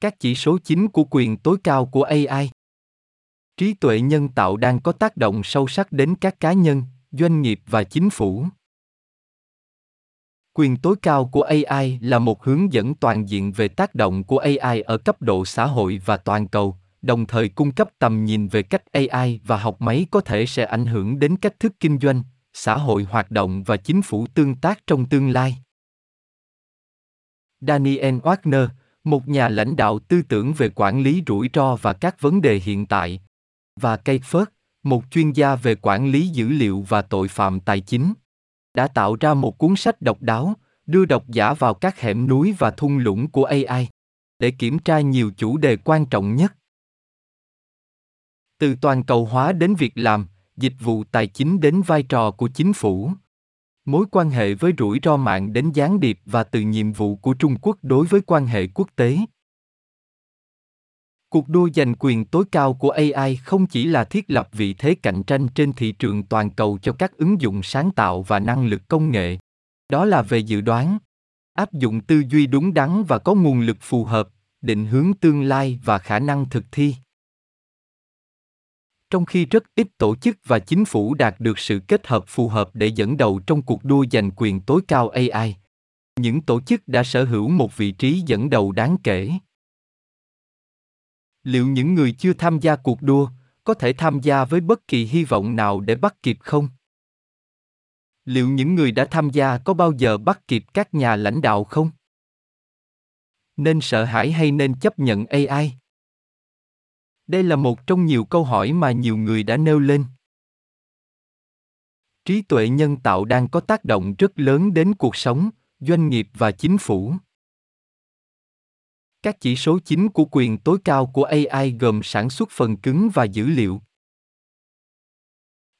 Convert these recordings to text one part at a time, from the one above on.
Các chỉ số chính của quyền tối cao của AI. Trí tuệ nhân tạo đang có tác động sâu sắc đến các cá nhân, doanh nghiệp và chính phủ. Quyền tối cao của AI là một hướng dẫn toàn diện về tác động của AI ở cấp độ xã hội và toàn cầu, đồng thời cung cấp tầm nhìn về cách AI và học máy có thể sẽ ảnh hưởng đến cách thức kinh doanh, xã hội hoạt động và chính phủ tương tác trong tương lai. Daniel Wagner, một nhà lãnh đạo tư tưởng về quản lý rủi ro và các vấn đề hiện tại, và Kate Firth, một chuyên gia về quản lý dữ liệu và tội phạm tài chính, đã tạo ra một cuốn sách độc đáo, đưa độc giả vào các hẻm núi và thung lũng của AI để kiểm tra nhiều chủ đề quan trọng nhất. Từ toàn cầu hóa đến việc làm, dịch vụ tài chính đến vai trò của chính phủ. Mối quan hệ với rủi ro mạng đến gián điệp và từ nhiệm vụ của Trung Quốc đối với quan hệ quốc tế. Cuộc đua giành quyền tối cao của AI không chỉ là thiết lập vị thế cạnh tranh trên thị trường toàn cầu cho các ứng dụng sáng tạo và năng lực công nghệ. Đó là về dự đoán, áp dụng tư duy đúng đắn và có nguồn lực phù hợp, định hướng tương lai và khả năng thực thi. Trong khi rất ít tổ chức và chính phủ đạt được sự kết hợp phù hợp để dẫn đầu trong cuộc đua giành quyền tối cao AI, những tổ chức đã sở hữu một vị trí dẫn đầu đáng kể. Liệu những người chưa tham gia cuộc đua có thể tham gia với bất kỳ hy vọng nào để bắt kịp không? Liệu những người đã tham gia có bao giờ bắt kịp các nhà lãnh đạo không? Nên sợ hãi hay nên chấp nhận ai đây là một trong nhiều câu hỏi mà nhiều người đã nêu lên trí tuệ nhân tạo đang có tác động rất lớn đến cuộc sống, doanh nghiệp và chính phủ các chỉ số chính của quyền tối cao của AI gồm sản xuất phần cứng và dữ liệu.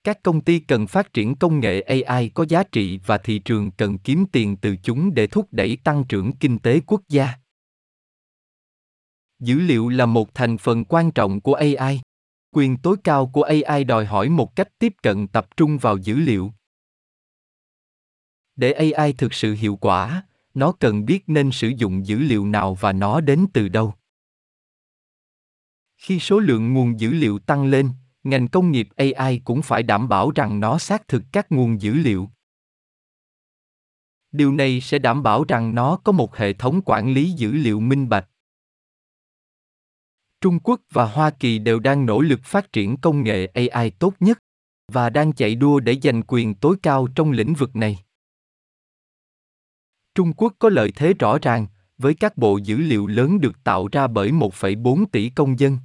Các công ty cần phát triển công nghệ AI có giá trị và thị trường cần kiếm tiền từ chúng để thúc đẩy tăng trưởng kinh tế quốc gia. Dữ liệu là một thành phần quan trọng của AI. Quyền tối cao của AI đòi hỏi một cách tiếp cận tập trung vào dữ liệu. Để AI thực sự hiệu quả, nó cần biết nên sử dụng dữ liệu nào và nó đến từ đâu khi số lượng nguồn dữ liệu tăng lên ngành công nghiệp ai cũng phải đảm bảo rằng nó xác thực các nguồn dữ liệu điều này sẽ đảm bảo rằng nó có một hệ thống quản lý dữ liệu minh bạch trung quốc và hoa kỳ đều đang nỗ lực phát triển công nghệ ai tốt nhất và đang chạy đua để giành quyền tối cao trong lĩnh vực này Trung Quốc có lợi thế rõ ràng, với các bộ dữ liệu lớn được tạo ra bởi 1,4 tỷ công dân.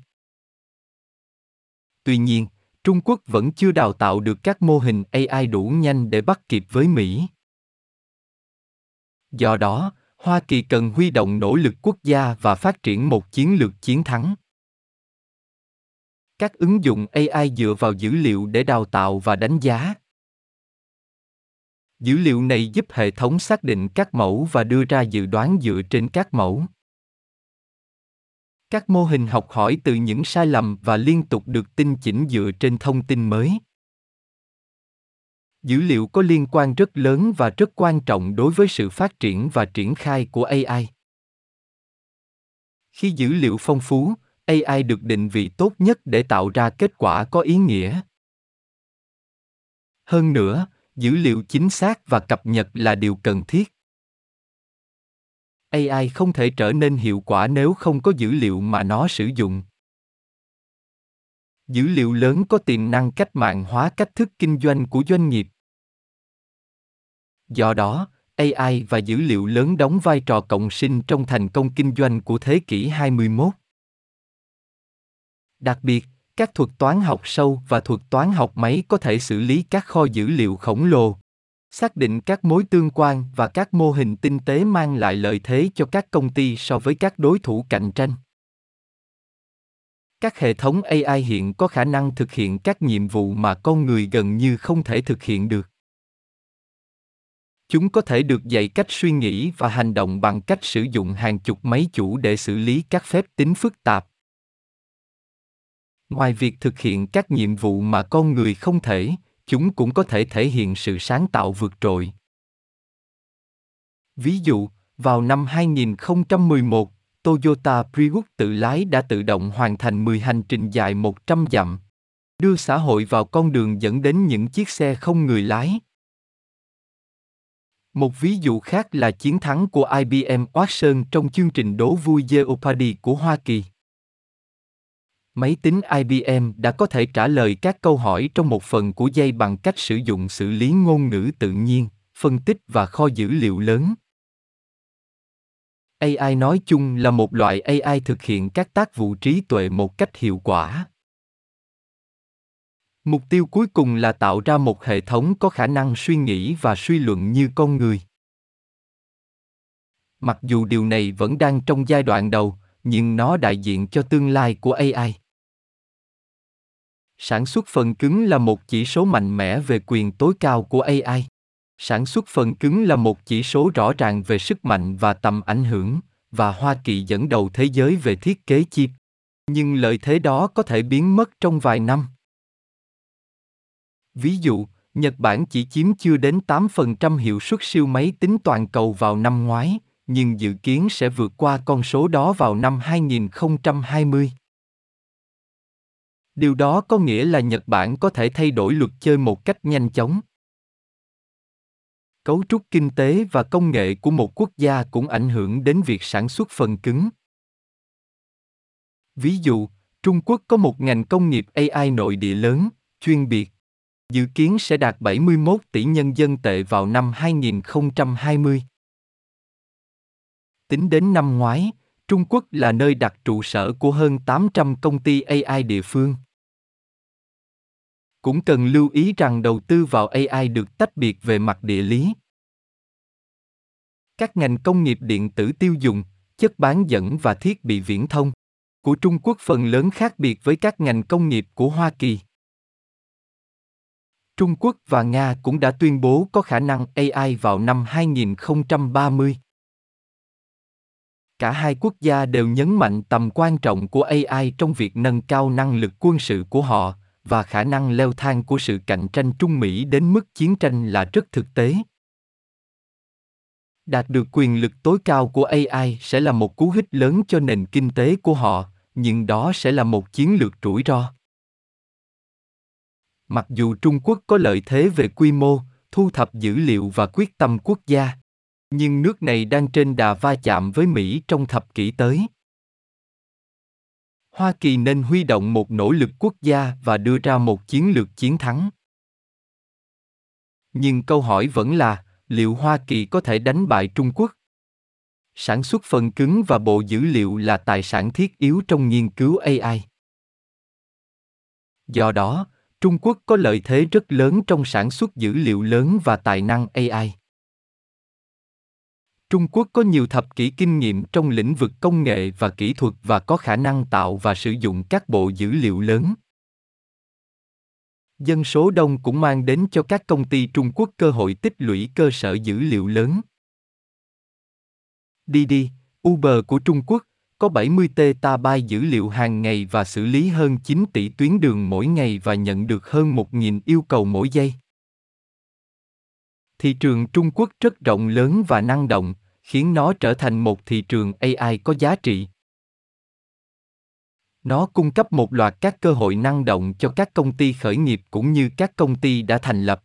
Tuy nhiên, Trung Quốc vẫn chưa đào tạo được các mô hình AI đủ nhanh để bắt kịp với Mỹ. Do đó, Hoa Kỳ cần huy động nỗ lực quốc gia và phát triển một chiến lược chiến thắng. Các ứng dụng AI dựa vào dữ liệu để đào tạo và đánh giá. Dữ liệu này giúp hệ thống xác định các mẫu và đưa ra dự đoán dựa trên các mẫu. Các mô hình học hỏi từ những sai lầm và liên tục được tinh chỉnh dựa trên thông tin mới. Dữ liệu có liên quan rất lớn và rất quan trọng đối với sự phát triển và triển khai của AI. Khi dữ liệu phong phú, AI được định vị tốt nhất để tạo ra kết quả có ý nghĩa. Hơn nữa, dữ liệu chính xác và cập nhật là điều cần thiết ai không thể trở nên hiệu quả nếu không có dữ liệu mà nó sử dụng dữ liệu lớn có tiềm năng cách mạng hóa cách thức kinh doanh của doanh nghiệp do đó ai và dữ liệu lớn đóng vai trò cộng sinh trong thành công kinh doanh của thế kỷ 21. Đặc biệt, các thuật toán học sâu và thuật toán học máy có thể xử lý các kho dữ liệu khổng lồ xác định các mối tương quan và các mô hình tinh tế mang lại lợi thế cho các công ty so với các đối thủ cạnh tranh các hệ thống ai hiện có khả năng thực hiện các nhiệm vụ mà con người gần như không thể thực hiện được. Chúng có thể được dạy cách suy nghĩ và hành động bằng cách sử dụng hàng chục máy chủ để xử lý các phép tính phức tạp. Ngoài việc thực hiện các nhiệm vụ mà con người không thể, chúng cũng có thể thể hiện sự sáng tạo vượt trội. Ví dụ, vào năm 2011 Toyota Prius tự lái đã tự động hoàn thành 10 hành trình dài 100 dặm, đưa xã hội vào con đường dẫn đến những chiếc xe không người lái. Một ví dụ khác là chiến thắng của IBM Watson trong chương trình đố vui Jeopardy của Hoa Kỳ. Máy tính IBM đã có thể trả lời các câu hỏi trong một phần của dây bằng cách sử dụng xử lý ngôn ngữ tự nhiên, phân tích và kho dữ liệu lớn. AI nói chung là một loại AI thực hiện các tác vụ trí tuệ một cách hiệu quả. Mục tiêu cuối cùng là tạo ra một hệ thống có khả năng suy nghĩ và suy luận như con người. Mặc dù điều này vẫn đang trong giai đoạn đầu, nhưng nó đại diện cho tương lai của AI. Sản xuất phần cứng là một chỉ số mạnh mẽ về quyền tối cao của AI. Sản xuất phần cứng là một chỉ số rõ ràng về sức mạnh và tầm ảnh hưởng, và Hoa Kỳ dẫn đầu thế giới về thiết kế chip. Nhưng lợi thế đó có thể biến mất trong vài năm. Ví dụ, Nhật Bản chỉ chiếm chưa đến 8% hiệu suất siêu máy tính toàn cầu vào năm ngoái, nhưng dự kiến sẽ vượt qua con số đó vào năm 2020. Điều đó có nghĩa là Nhật Bản có thể thay đổi luật chơi một cách nhanh chóng. Cấu trúc kinh tế và công nghệ của một quốc gia cũng ảnh hưởng đến việc sản xuất phần cứng. Ví dụ, Trung Quốc có một ngành công nghiệp AI nội địa lớn, chuyên biệt. Dự kiến sẽ đạt 71 tỷ nhân dân tệ vào năm 2020. Tính đến năm ngoái, Trung Quốc là nơi đặt trụ sở của hơn 800 công ty AI địa phương. Cũng cần lưu ý rằng đầu tư vào AI được tách biệt về mặt địa lý. Các ngành công nghiệp điện tử tiêu dùng, chất bán dẫn và thiết bị viễn thông của Trung Quốc phần lớn khác biệt với các ngành công nghiệp của Hoa Kỳ. Trung Quốc và Nga cũng đã tuyên bố có khả năng AI vào năm 2030. Cả hai quốc gia đều nhấn mạnh tầm quan trọng của AI trong việc nâng cao năng lực quân sự của họ và khả năng leo thang của sự cạnh tranh Trung Mỹ đến mức chiến tranh là rất thực tế. Đạt được quyền lực tối cao của AI sẽ là một cú hích lớn cho nền kinh tế của họ, nhưng đó sẽ là một chiến lược rủi ro. Mặc dù Trung Quốc có lợi thế về quy mô, thu thập dữ liệu và quyết tâm quốc gia, nhưng nước này đang trên đà va chạm với Mỹ trong thập kỷ tới. Hoa Kỳ nên huy động một nỗ lực quốc gia và đưa ra một chiến lược chiến thắng. Nhưng câu hỏi vẫn là, liệu Hoa Kỳ có thể đánh bại Trung Quốc? Sản xuất phần cứng và bộ dữ liệu là tài sản thiết yếu trong nghiên cứu AI. Do đó, Trung Quốc có lợi thế rất lớn trong sản xuất dữ liệu lớn và tài năng AI. Trung Quốc có nhiều thập kỷ kinh nghiệm trong lĩnh vực công nghệ và kỹ thuật và có khả năng tạo và sử dụng các bộ dữ liệu lớn. Dân số đông cũng mang đến cho các công ty Trung Quốc cơ hội tích lũy cơ sở dữ liệu lớn. Didi, Uber của Trung Quốc, có 70 terabyte dữ liệu hàng ngày và xử lý hơn 9 tỷ tuyến đường mỗi ngày và nhận được hơn 1.000 yêu cầu mỗi giây. Thị trường Trung Quốc rất rộng lớn và năng động, khiến nó trở thành một thị trường AI có giá trị. Nó cung cấp một loạt các cơ hội năng động cho các công ty khởi nghiệp cũng như các công ty đã thành lập.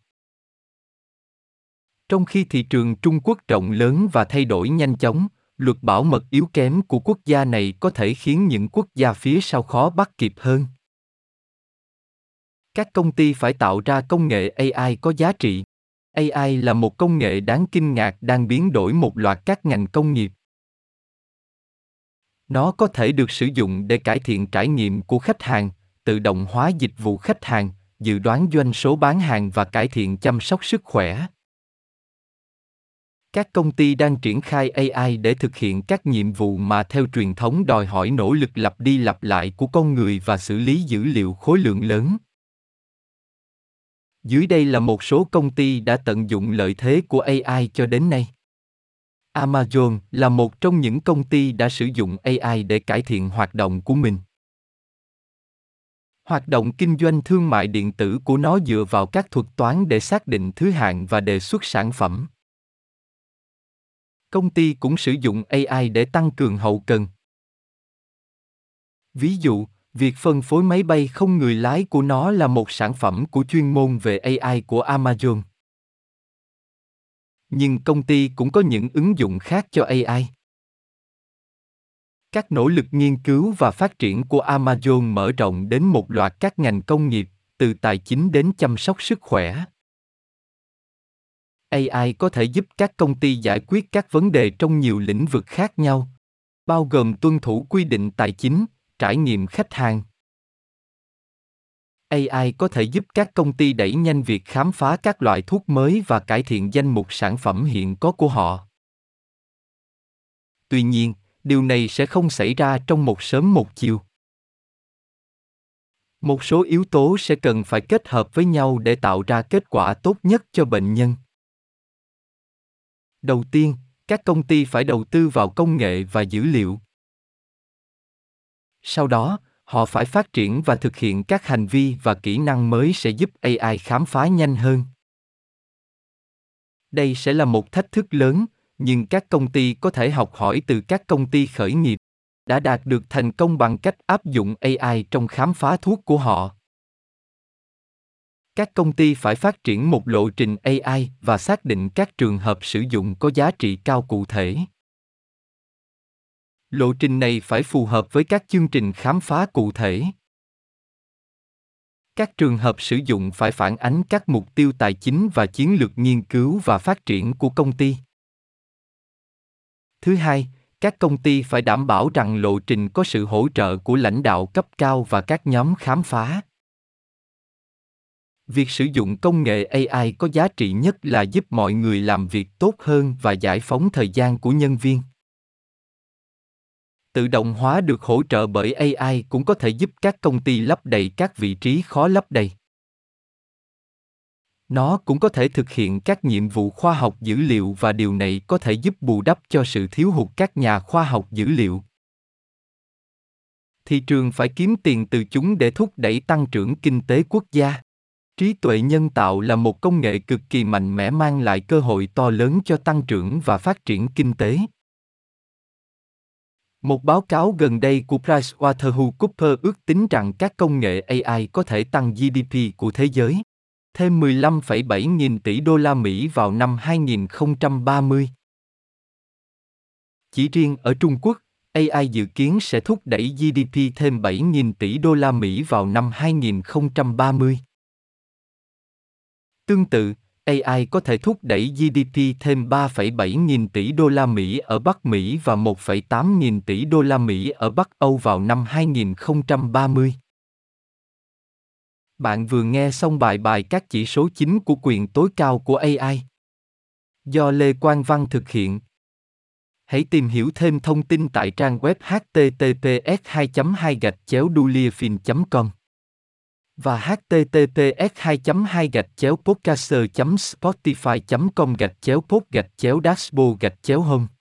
Trong khi thị trường Trung Quốc rộng lớn và thay đổi nhanh chóng, luật bảo mật yếu kém của quốc gia này có thể khiến những quốc gia phía sau khó bắt kịp hơn. Các công ty phải tạo ra công nghệ AI có giá trị. AI là một công nghệ đáng kinh ngạc đang biến đổi một loạt các ngành công nghiệp. Nó có thể được sử dụng để cải thiện trải nghiệm của khách hàng, tự động hóa dịch vụ khách hàng, dự đoán doanh số bán hàng và cải thiện chăm sóc sức khỏe. Các công ty đang triển khai AI để thực hiện các nhiệm vụ mà theo truyền thống đòi hỏi nỗ lực lặp đi lặp lại của con người và xử lý dữ liệu khối lượng lớn. Dưới đây là một số công ty đã tận dụng lợi thế của AI cho đến nay. Amazon là một trong những công ty đã sử dụng AI để cải thiện hoạt động của mình. Hoạt động kinh doanh thương mại điện tử của nó dựa vào các thuật toán để xác định thứ hạng và đề xuất sản phẩm. Công ty cũng sử dụng AI để tăng cường hậu cần, Ví dụ, việc phân phối máy bay không người lái của nó là một sản phẩm của chuyên môn về AI của Amazon. Nhưng công ty cũng có những ứng dụng khác cho AI. Các nỗ lực nghiên cứu và phát triển của Amazon mở rộng đến một loạt các ngành công nghiệp, từ tài chính đến chăm sóc sức khỏe. AI có thể giúp các công ty giải quyết các vấn đề trong nhiều lĩnh vực khác nhau, bao gồm tuân thủ quy định tài chính, trải nghiệm khách hàng. AI có thể giúp các công ty đẩy nhanh việc khám phá các loại thuốc mới và cải thiện danh mục sản phẩm hiện có của họ. Tuy nhiên, điều này sẽ không xảy ra trong một sớm một chiều. Một số yếu tố sẽ cần phải kết hợp với nhau để tạo ra kết quả tốt nhất cho bệnh nhân. Đầu tiên, các công ty phải đầu tư vào công nghệ và dữ liệu. Sau đó, họ phải phát triển và thực hiện các hành vi và kỹ năng mới sẽ giúp AI khám phá nhanh hơn. Đây sẽ là một thách thức lớn, nhưng các công ty có thể học hỏi từ các công ty khởi nghiệp đã đạt được thành công bằng cách áp dụng AI trong khám phá thuốc của họ. Các công ty phải phát triển một lộ trình AI và xác định các trường hợp sử dụng có giá trị cao cụ thể. Lộ trình này phải phù hợp với các chương trình khám phá cụ thể. Các trường hợp sử dụng phải phản ánh các mục tiêu tài chính và chiến lược nghiên cứu và phát triển của công ty. Thứ hai, các công ty phải đảm bảo rằng lộ trình có sự hỗ trợ của lãnh đạo cấp cao và các nhóm khám phá. Việc sử dụng công nghệ AI có giá trị nhất là giúp mọi người làm việc tốt hơn và giải phóng thời gian của nhân viên. Tự động hóa được hỗ trợ bởi AI cũng có thể giúp các công ty lấp đầy các vị trí khó lấp đầy. Nó cũng có thể thực hiện các nhiệm vụ khoa học dữ liệu và điều này có thể giúp bù đắp cho sự thiếu hụt các nhà khoa học dữ liệu. Thị trường phải kiếm tiền từ chúng để thúc đẩy tăng trưởng kinh tế quốc gia. Trí tuệ nhân tạo là một công nghệ cực kỳ mạnh mẽ mang lại cơ hội to lớn cho tăng trưởng và phát triển kinh tế. Một báo cáo gần đây của PricewaterhouseCoopers ước tính rằng các công nghệ AI có thể tăng GDP của thế giới thêm 15,7 nghìn tỷ đô la Mỹ vào năm 2030. Chỉ riêng ở Trung Quốc, AI dự kiến sẽ thúc đẩy GDP thêm 7.000 tỷ đô la Mỹ vào năm 2030. Tương tự, AI có thể thúc đẩy GDP thêm 3,7 nghìn tỷ đô la Mỹ ở Bắc Mỹ và 1,8 nghìn tỷ đô la Mỹ ở Bắc Âu vào năm 2030. Bạn vừa nghe xong bài bài các chỉ số chính của quyền tối cao của AI. Do Lê Quang Văn thực hiện. Hãy tìm hiểu thêm thông tin tại trang web https://2.2duliafin.com và https 2 2 gạch chéo podcaster spotify com gạch chéo pod gạch chéo dashboard gạch chéo home.